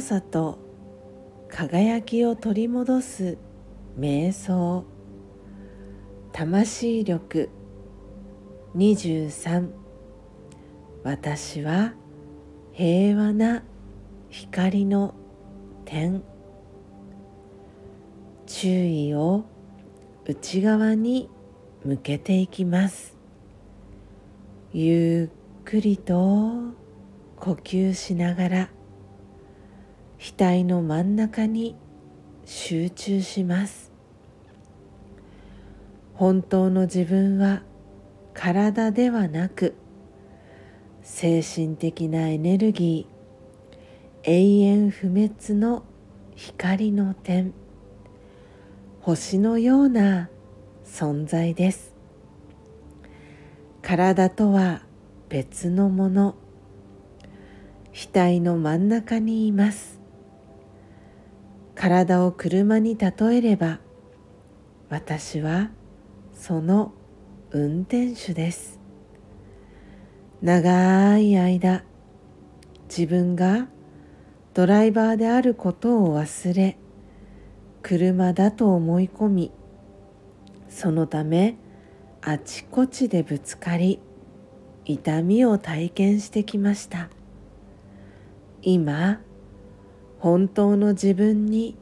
さと輝きを取り戻す瞑想。魂力23私は平和な光の点。注意を内側に向けていきます。ゆっくりと呼吸しながら。額の真ん中に集中します本当の自分は体ではなく精神的なエネルギー永遠不滅の光の点星のような存在です体とは別のもの額の真ん中にいます体を車に例えれば私はその運転手です。長い間自分がドライバーであることを忘れ車だと思い込みそのためあちこちでぶつかり痛みを体験してきました。今本当の自分に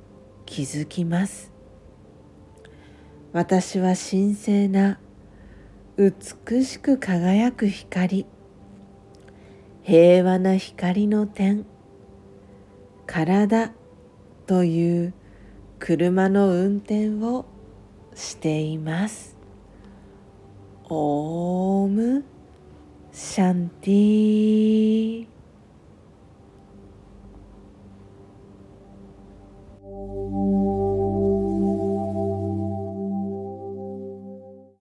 気づきます。私は神聖な美しく輝く光平和な光の点体という車の運転をしています。オームシャンティー。thank you